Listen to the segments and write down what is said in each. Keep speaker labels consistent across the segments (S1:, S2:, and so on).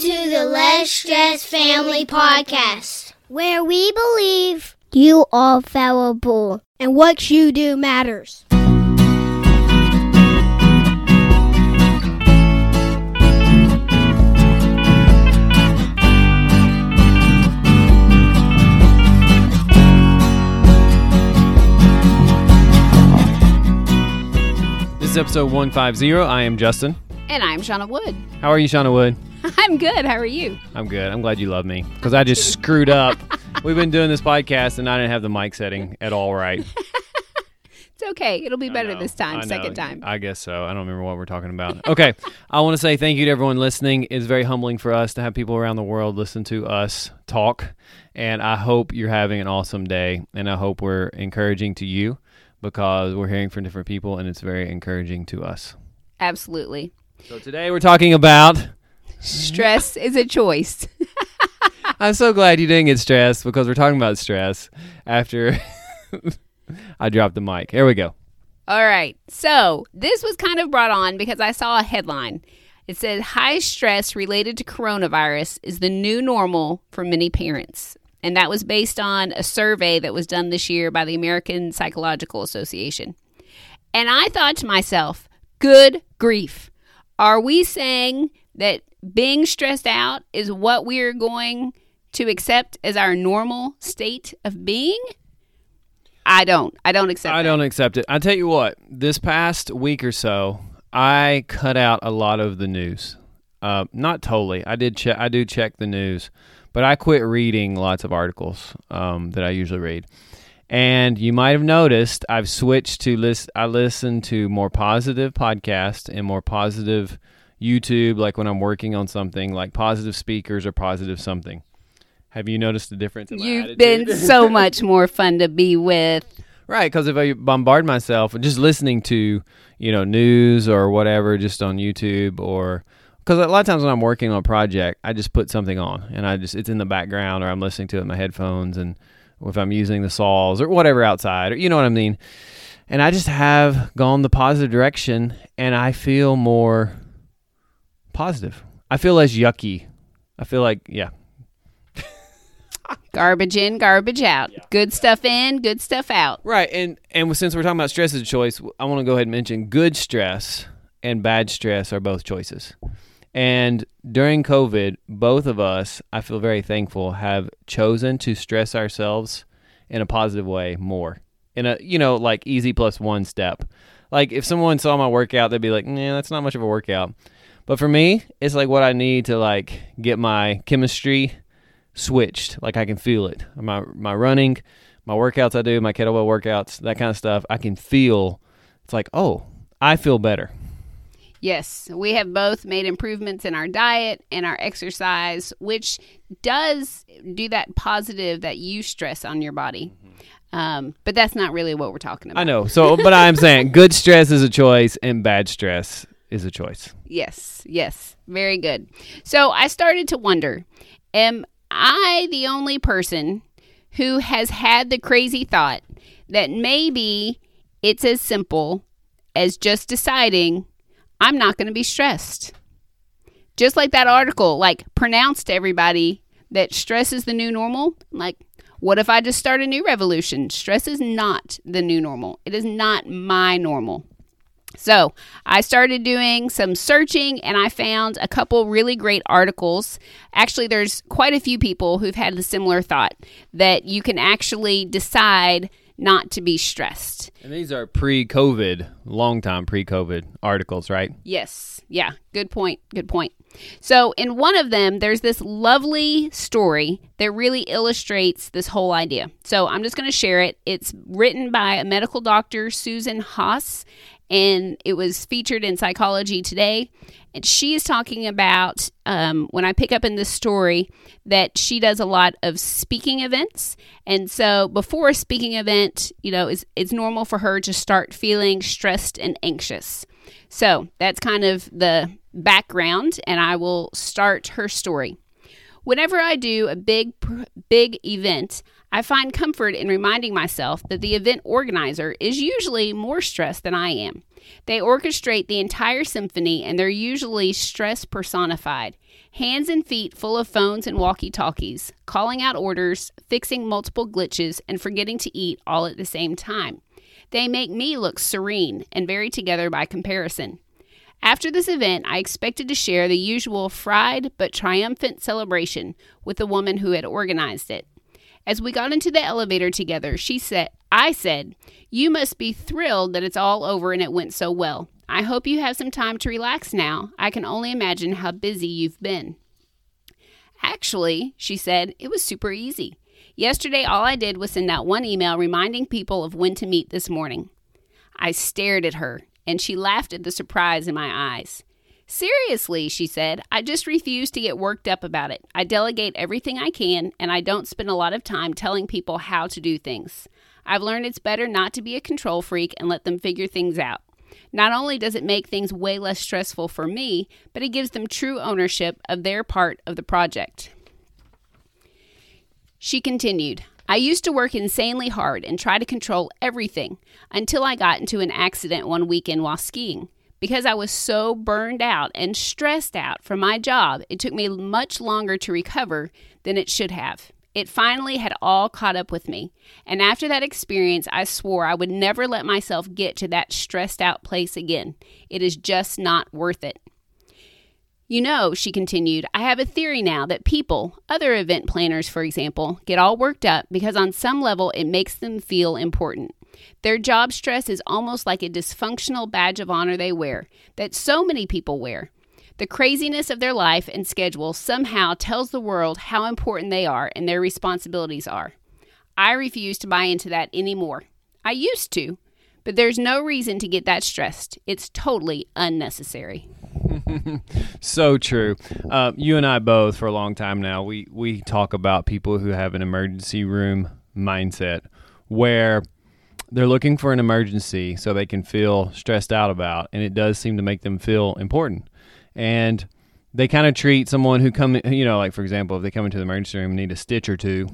S1: to the Less Stress Family Podcast, where we believe you are fallible
S2: and what you do matters.
S3: This is episode 150. I am Justin.
S4: And I'm Shauna Wood.
S3: How are you, Shauna Wood?
S4: I'm good. How are you?
S3: I'm good. I'm glad you love me because I just screwed up. We've been doing this podcast and I didn't have the mic setting at all right.
S4: It's okay. It'll be better this time, second time.
S3: I guess so. I don't remember what we're talking about. Okay. I want to say thank you to everyone listening. It's very humbling for us to have people around the world listen to us talk. And I hope you're having an awesome day. And I hope we're encouraging to you because we're hearing from different people and it's very encouraging to us.
S4: Absolutely.
S3: So today we're talking about
S4: stress is a choice.
S3: I'm so glad you didn't get stressed because we're talking about stress after I dropped the mic. Here we go.
S4: All right. So this was kind of brought on because I saw a headline. It said high stress related to coronavirus is the new normal for many parents. And that was based on a survey that was done this year by the American Psychological Association. And I thought to myself, good grief. Are we saying that being stressed out is what we're going to accept as our normal state of being? I don't. I don't accept
S3: I
S4: that.
S3: don't accept it. I tell you what, this past week or so, I cut out a lot of the news. Uh, not totally. I did check. I do check the news, but I quit reading lots of articles um, that I usually read. And you might have noticed I've switched to list. I listen to more positive podcasts and more positive YouTube, like when I'm working on something, like positive speakers or positive something. Have you noticed the difference?
S4: You've been so much more fun to be with.
S3: Right, because if I bombard myself just listening to you know news or whatever, just on YouTube or because a lot of times when I'm working on a project, I just put something on and I just it's in the background or I'm listening to it in my headphones and if I'm using the saws or whatever outside or you know what I mean. And I just have gone the positive direction and I feel more positive. I feel less yucky. I feel like yeah,
S4: garbage in, garbage out. Yeah. Good stuff in, good stuff out.
S3: Right, and and since we're talking about stress as a choice, I want to go ahead and mention good stress and bad stress are both choices. And during COVID, both of us, I feel very thankful, have chosen to stress ourselves in a positive way more. In a you know like easy plus one step. Like if someone saw my workout, they'd be like, "Nah, that's not much of a workout." But for me, it's like what I need to like get my chemistry switched. Like I can feel it. My my running, my workouts I do, my kettlebell workouts, that kind of stuff. I can feel. It's like oh, I feel better.
S4: Yes, we have both made improvements in our diet and our exercise, which does do that positive that you stress on your body. Um, but that's not really what we're talking about.
S3: I know. So, but I'm saying good stress is a choice and bad stress is a choice.
S4: Yes, yes, very good. So I started to wonder: Am I the only person who has had the crazy thought that maybe it's as simple as just deciding I'm not going to be stressed. Just like that article, like pronounced everybody that stress is the new normal. Like, what if I just start a new revolution? Stress is not the new normal. It is not my normal. So I started doing some searching and I found a couple really great articles. Actually, there's quite a few people who've had the similar thought that you can actually decide not to be stressed.
S3: And these are pre COVID, long time pre COVID articles, right?
S4: Yes. Yeah. Good point. Good point. So, in one of them, there's this lovely story that really illustrates this whole idea. So, I'm just going to share it. It's written by a medical doctor, Susan Haas, and it was featured in Psychology Today. And she is talking about um, when I pick up in this story that she does a lot of speaking events, and so before a speaking event, you know, it's, it's normal for her to start feeling stressed and anxious. So that's kind of the background, and I will start her story. Whenever I do a big, big event, I find comfort in reminding myself that the event organizer is usually more stressed than I am. They orchestrate the entire symphony and they're usually stress personified. Hands and feet full of phones and walkie talkies, calling out orders, fixing multiple glitches, and forgetting to eat all at the same time. They make me look serene and very together by comparison. After this event, I expected to share the usual fried but triumphant celebration with the woman who had organized it. As we got into the elevator together, she said, I said, You must be thrilled that it's all over and it went so well. I hope you have some time to relax now. I can only imagine how busy you've been. Actually, she said, it was super easy. Yesterday, all I did was send out one email reminding people of when to meet this morning. I stared at her, and she laughed at the surprise in my eyes. Seriously, she said, I just refuse to get worked up about it. I delegate everything I can, and I don't spend a lot of time telling people how to do things. I've learned it's better not to be a control freak and let them figure things out. Not only does it make things way less stressful for me, but it gives them true ownership of their part of the project. She continued, I used to work insanely hard and try to control everything until I got into an accident one weekend while skiing. Because I was so burned out and stressed out from my job, it took me much longer to recover than it should have. It finally had all caught up with me. And after that experience, I swore I would never let myself get to that stressed out place again. It is just not worth it. You know, she continued, I have a theory now that people, other event planners for example, get all worked up because on some level it makes them feel important. Their job stress is almost like a dysfunctional badge of honor they wear, that so many people wear. The craziness of their life and schedule somehow tells the world how important they are and their responsibilities are. I refuse to buy into that anymore. I used to, but there's no reason to get that stressed. It's totally unnecessary.
S3: so true. Uh, you and I both, for a long time now, we we talk about people who have an emergency room mindset, where they're looking for an emergency so they can feel stressed out about, and it does seem to make them feel important and they kind of treat someone who come, you know, like for example, if they come into the emergency room and need a stitch or two,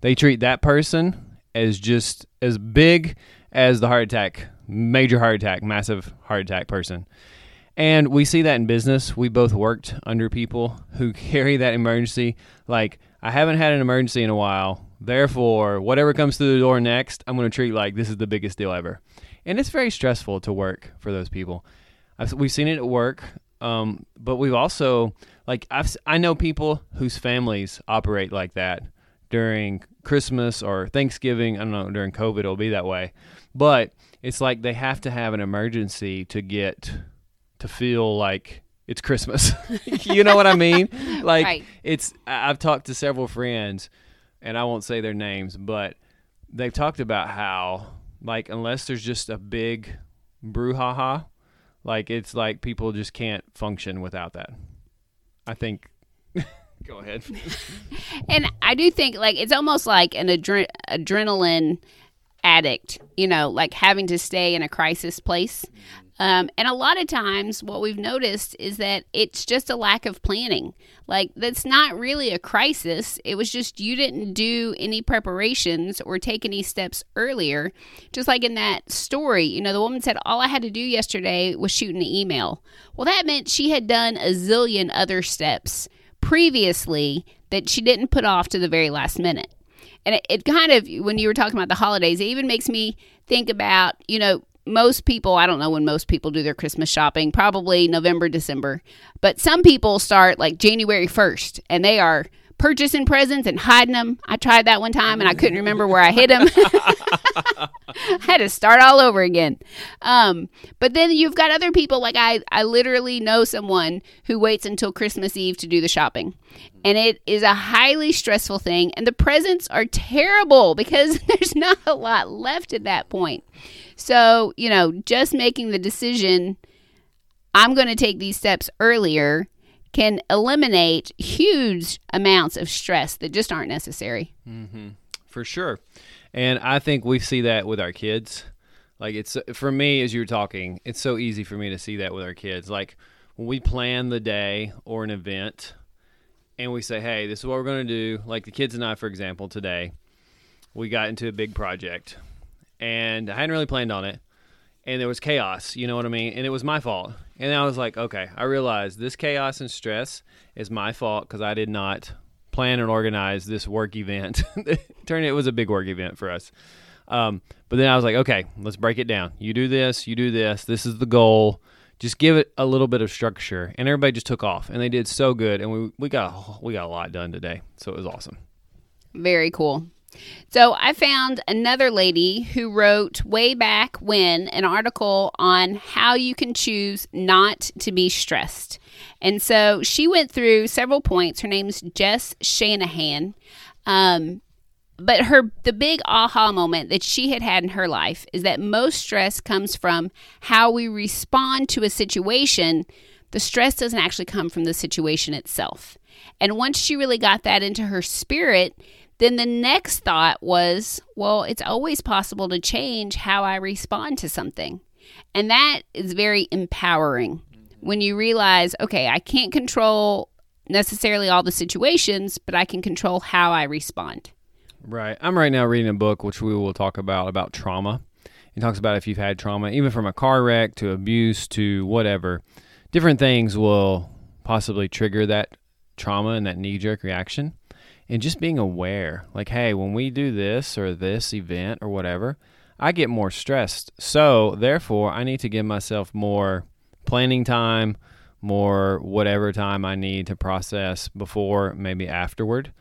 S3: they treat that person as just as big as the heart attack, major heart attack, massive heart attack person. And we see that in business. We both worked under people who carry that emergency. Like, I haven't had an emergency in a while. Therefore, whatever comes through the door next, I'm going to treat like this is the biggest deal ever. And it's very stressful to work for those people. I've, we've seen it at work. Um, but we've also like I've I know people whose families operate like that during Christmas or Thanksgiving. I don't know during COVID it'll be that way, but it's like they have to have an emergency to get to feel like it's Christmas. you know what I mean? Like right. it's I've talked to several friends, and I won't say their names, but they've talked about how like unless there's just a big brouhaha like it's like people just can't function without that. I think. Go ahead.
S4: and I do think like it's almost like an adre- adrenaline addict, you know, like having to stay in a crisis place. Um, and a lot of times, what we've noticed is that it's just a lack of planning. Like, that's not really a crisis. It was just you didn't do any preparations or take any steps earlier. Just like in that story, you know, the woman said, All I had to do yesterday was shoot an email. Well, that meant she had done a zillion other steps previously that she didn't put off to the very last minute. And it, it kind of, when you were talking about the holidays, it even makes me think about, you know, most people, I don't know when most people do their Christmas shopping, probably November, December. But some people start like January 1st and they are purchasing presents and hiding them. I tried that one time and I couldn't remember where I hid them. I had to start all over again. Um, but then you've got other people like I, I literally know someone who waits until Christmas Eve to do the shopping. And it is a highly stressful thing. And the presents are terrible because there's not a lot left at that point. So, you know, just making the decision, I'm going to take these steps earlier can eliminate huge amounts of stress that just aren't necessary.
S3: Mm-hmm. For sure. And I think we see that with our kids. Like it's for me as you were talking, it's so easy for me to see that with our kids. Like when we plan the day or an event and we say, "Hey, this is what we're going to do." Like the kids and I, for example, today, we got into a big project, and I hadn't really planned on it, and there was chaos. You know what I mean? And it was my fault. And I was like, okay, I realized this chaos and stress is my fault because I did not plan and organize this work event. Turn it was a big work event for us. Um, but then I was like, okay, let's break it down. You do this, you do this. This is the goal. Just give it a little bit of structure, and everybody just took off, and they did so good, and we we got we got a lot done today, so it was awesome.
S4: Very cool. So I found another lady who wrote way back when an article on how you can choose not to be stressed. And so she went through several points. Her name's Jess Shanahan. Um, but her the big aha moment that she had had in her life is that most stress comes from how we respond to a situation. The stress doesn't actually come from the situation itself. And once she really got that into her spirit, then the next thought was, well, it's always possible to change how I respond to something. And that is very empowering when you realize, okay, I can't control necessarily all the situations, but I can control how I respond.
S3: Right. I'm right now reading a book which we will talk about about trauma. It talks about if you've had trauma, even from a car wreck to abuse to whatever, different things will possibly trigger that trauma and that knee jerk reaction and just being aware like hey when we do this or this event or whatever i get more stressed. So therefore i need to give myself more planning time more whatever time i need to process before maybe afterward.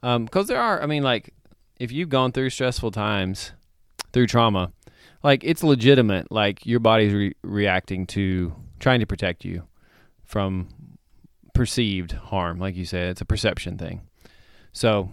S3: Because um, there are i mean like if you've gone through stressful times through trauma like it's legitimate like your body's re- reacting to trying to protect you from perceived harm like you said it's a perception thing so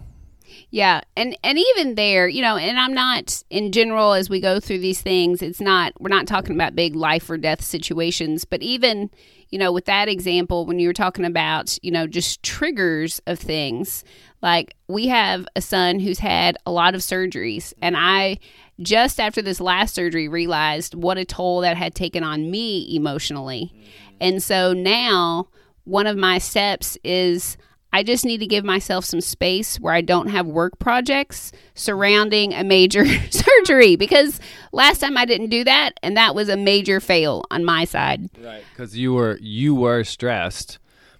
S4: yeah, and and even there, you know, and I'm not in general as we go through these things, it's not we're not talking about big life or death situations, but even, you know, with that example when you were talking about, you know, just triggers of things, like we have a son who's had a lot of surgeries and I just after this last surgery realized what a toll that had taken on me emotionally. Mm-hmm. And so now one of my steps is I just need to give myself some space where I don't have work projects surrounding a major surgery because last time I didn't do that and that was a major fail on my side.
S3: Right, cuz you were you were stressed.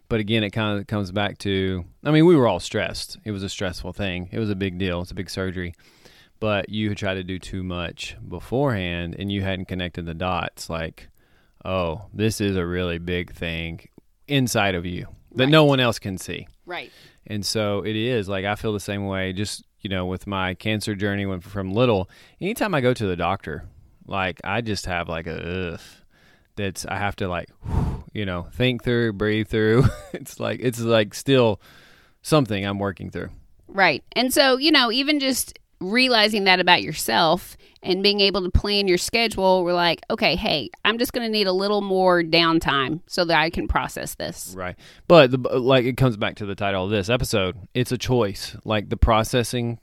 S3: But again, it kind of comes back to I mean, we were all stressed. It was a stressful thing. It was a big deal. It's a big surgery. But you had tried to do too much beforehand and you hadn't connected the dots like, "Oh, this is a really big thing inside of you that right. no one else can see."
S4: Right.
S3: And so it is like I feel the same way. Just you know, with my cancer journey, when from little, anytime I go to the doctor, like I just have like a ugh, that's I have to like, you know, think through, breathe through. it's like it's like still something I'm working through.
S4: Right. And so, you know, even just realizing that about yourself and being able to plan your schedule, we're like, okay, hey, I'm just going to need a little more downtime so that I can process this.
S3: Right. But the, like it comes back to the title of this episode. It's a choice. Like the processing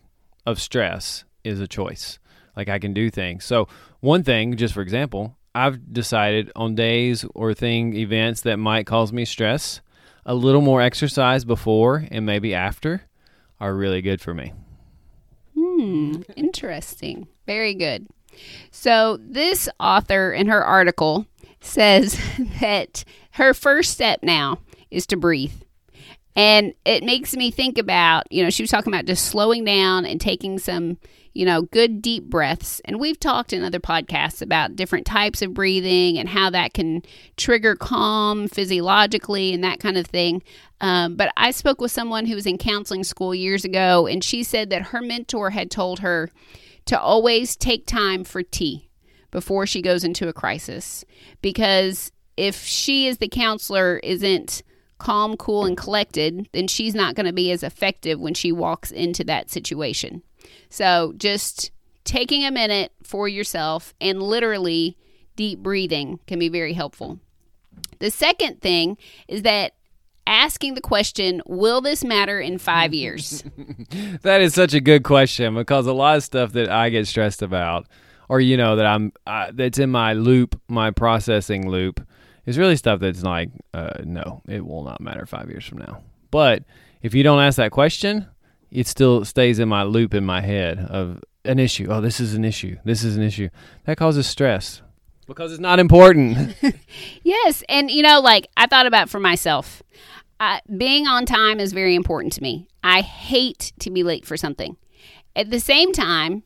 S3: of stress is a choice. Like I can do things. So one thing, just for example, I've decided on days or thing events that might cause me stress, a little more exercise before and maybe after are really good for me.
S4: Hmm, interesting. Very good. So, this author in her article says that her first step now is to breathe. And it makes me think about, you know, she was talking about just slowing down and taking some, you know, good deep breaths. And we've talked in other podcasts about different types of breathing and how that can trigger calm physiologically and that kind of thing. Um, but I spoke with someone who was in counseling school years ago, and she said that her mentor had told her to always take time for tea before she goes into a crisis because if she as the counselor isn't calm, cool, and collected, then she's not going to be as effective when she walks into that situation. So just taking a minute for yourself and literally deep breathing can be very helpful. The second thing is that asking the question, will this matter in five years?
S3: that is such a good question because a lot of stuff that I get stressed about, or you know that I'm uh, that's in my loop, my processing loop, is really stuff that's like, uh, no, it will not matter five years from now. But if you don't ask that question, it still stays in my loop in my head of an issue. Oh, this is an issue. This is an issue. That causes stress because it's not important.
S4: Yes, and you know, like I thought about for myself, uh, being on time is very important to me. I hate to be late for something. At the same time,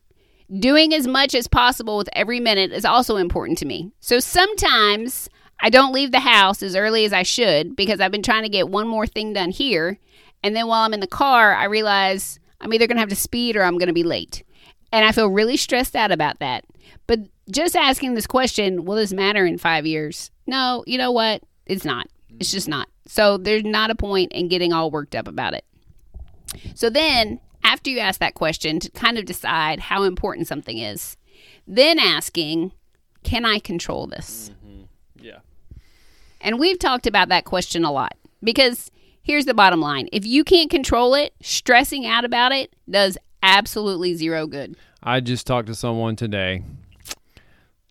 S4: doing as much as possible with every minute is also important to me. So sometimes I don't leave the house as early as I should because I've been trying to get one more thing done here, and then while I'm in the car, I realize I'm either going to have to speed or I'm going to be late. And I feel really stressed out about that. But just asking this question, will this matter in five years? No, you know what? It's not. It's just not. So there's not a point in getting all worked up about it. So then, after you ask that question to kind of decide how important something is, then asking, can I control this? Mm-hmm.
S3: yeah.
S4: And we've talked about that question a lot because here's the bottom line if you can't control it, stressing out about it does absolutely zero good.
S3: I just talked to someone today.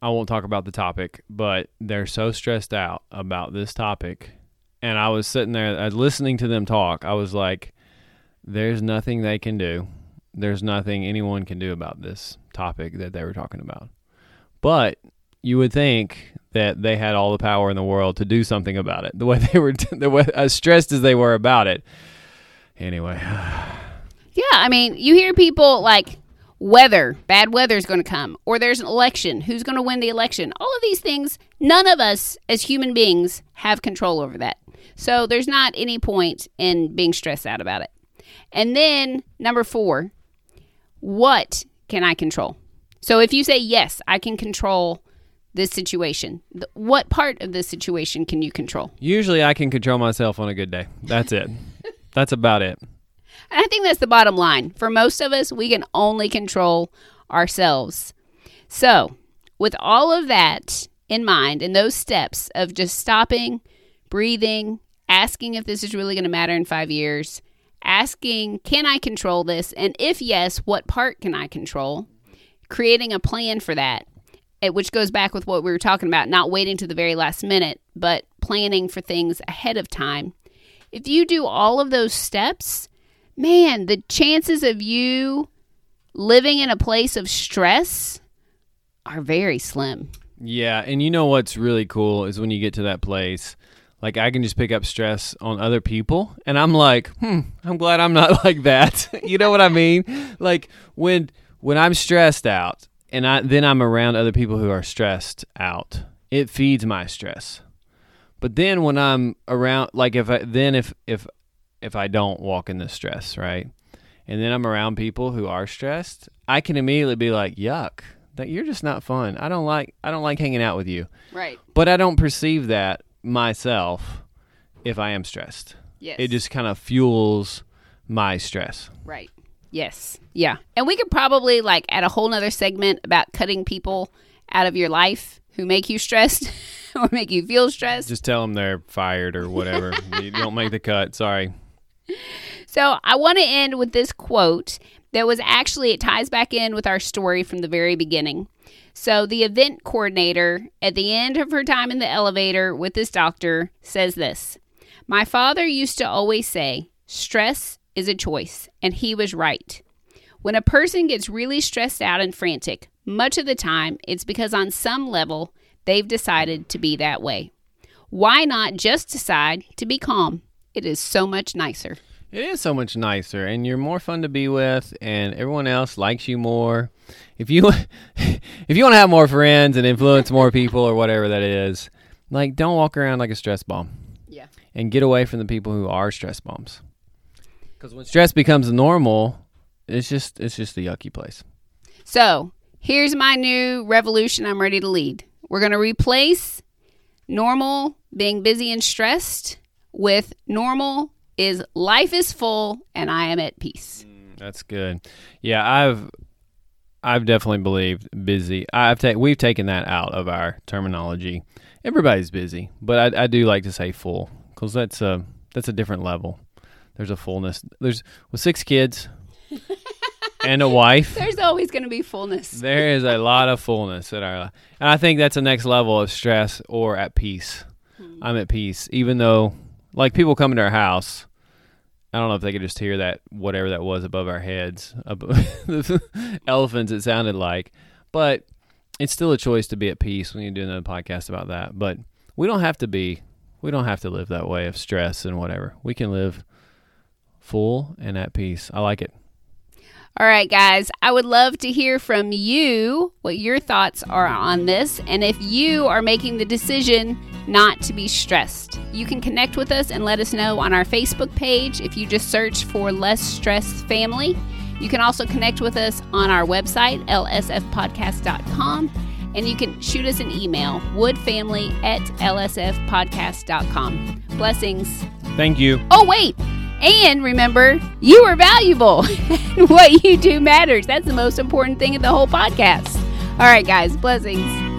S3: I won't talk about the topic, but they're so stressed out about this topic. And I was sitting there uh, listening to them talk. I was like, there's nothing they can do. There's nothing anyone can do about this topic that they were talking about. But you would think that they had all the power in the world to do something about it. The way they were, the way as stressed as they were about it. Anyway,
S4: Yeah, I mean, you hear people like weather, bad weather is going to come, or there's an election, who's going to win the election? All of these things, none of us as human beings have control over that. So there's not any point in being stressed out about it. And then number four, what can I control? So if you say, yes, I can control this situation, th- what part of this situation can you control?
S3: usually I can control myself on a good day. That's it. That's about it.
S4: And I think that's the bottom line. For most of us, we can only control ourselves. So, with all of that in mind and those steps of just stopping, breathing, asking if this is really going to matter in five years, asking, can I control this? And if yes, what part can I control? Creating a plan for that, eh, which goes back with what we were talking about, not waiting to the very last minute, but planning for things ahead of time. If you do all of those steps, man, the chances of you living in a place of stress are very slim.
S3: Yeah, and you know what's really cool is when you get to that place, like I can just pick up stress on other people, and I'm like, hmm, I'm glad I'm not like that. you know what I mean? Like when when I'm stressed out, and I then I'm around other people who are stressed out, it feeds my stress. But then when I'm around, like if I then if if if I don't walk in the stress, right, and then I'm around people who are stressed, I can immediately be like, yuck, that you're just not fun. I don't like I don't like hanging out with you.
S4: Right.
S3: But I don't perceive that myself if I am stressed.
S4: Yes.
S3: It just kind of fuels my stress.
S4: Right. Yes. Yeah. And we could probably like add a whole nother segment about cutting people out of your life who make you stressed or make you feel stressed.
S3: Just tell them they're fired or whatever. you don't make the cut. Sorry.
S4: So I want to end with this quote that was actually, it ties back in with our story from the very beginning. So the event coordinator, at the end of her time in the elevator with this doctor, says this My father used to always say, stress is a choice, and he was right. When a person gets really stressed out and frantic, much of the time it's because on some level they've decided to be that way. Why not just decide to be calm? It is so much nicer.
S3: It is so much nicer, and you're more fun to be with, and everyone else likes you more. If you if you want to have more friends and influence more people or whatever that is, like don't walk around like a stress bomb.
S4: Yeah.
S3: and get away from the people who are stress bombs. Because when stress becomes normal, it's just it's just a yucky place.
S4: So here's my new revolution I'm ready to lead. We're going to replace normal being busy and stressed with normal is life is full and I am at peace.
S3: Mm, that's good. Yeah, I've I've definitely believed busy. I've ta- we've taken that out of our terminology. Everybody's busy, but I, I do like to say full because that's a that's a different level. There's a fullness. There's with six kids and a wife.
S4: There's always going to be fullness.
S3: There is a lot of fullness in our. And I think that's the next level of stress or at peace. Hmm. I'm at peace, even though, like, people come into our house I don't know if they could just hear that whatever that was above our heads, the elephants. It sounded like, but it's still a choice to be at peace. We need to do another podcast about that. But we don't have to be. We don't have to live that way of stress and whatever. We can live full and at peace. I like it.
S4: All right, guys, I would love to hear from you what your thoughts are on this and if you are making the decision not to be stressed. You can connect with us and let us know on our Facebook page if you just search for Less Stress Family. You can also connect with us on our website, lsfpodcast.com, and you can shoot us an email, woodfamily at lsfpodcast.com. Blessings.
S3: Thank you.
S4: Oh, wait. And remember, you are valuable. what you do matters. That's the most important thing in the whole podcast. All right, guys, blessings.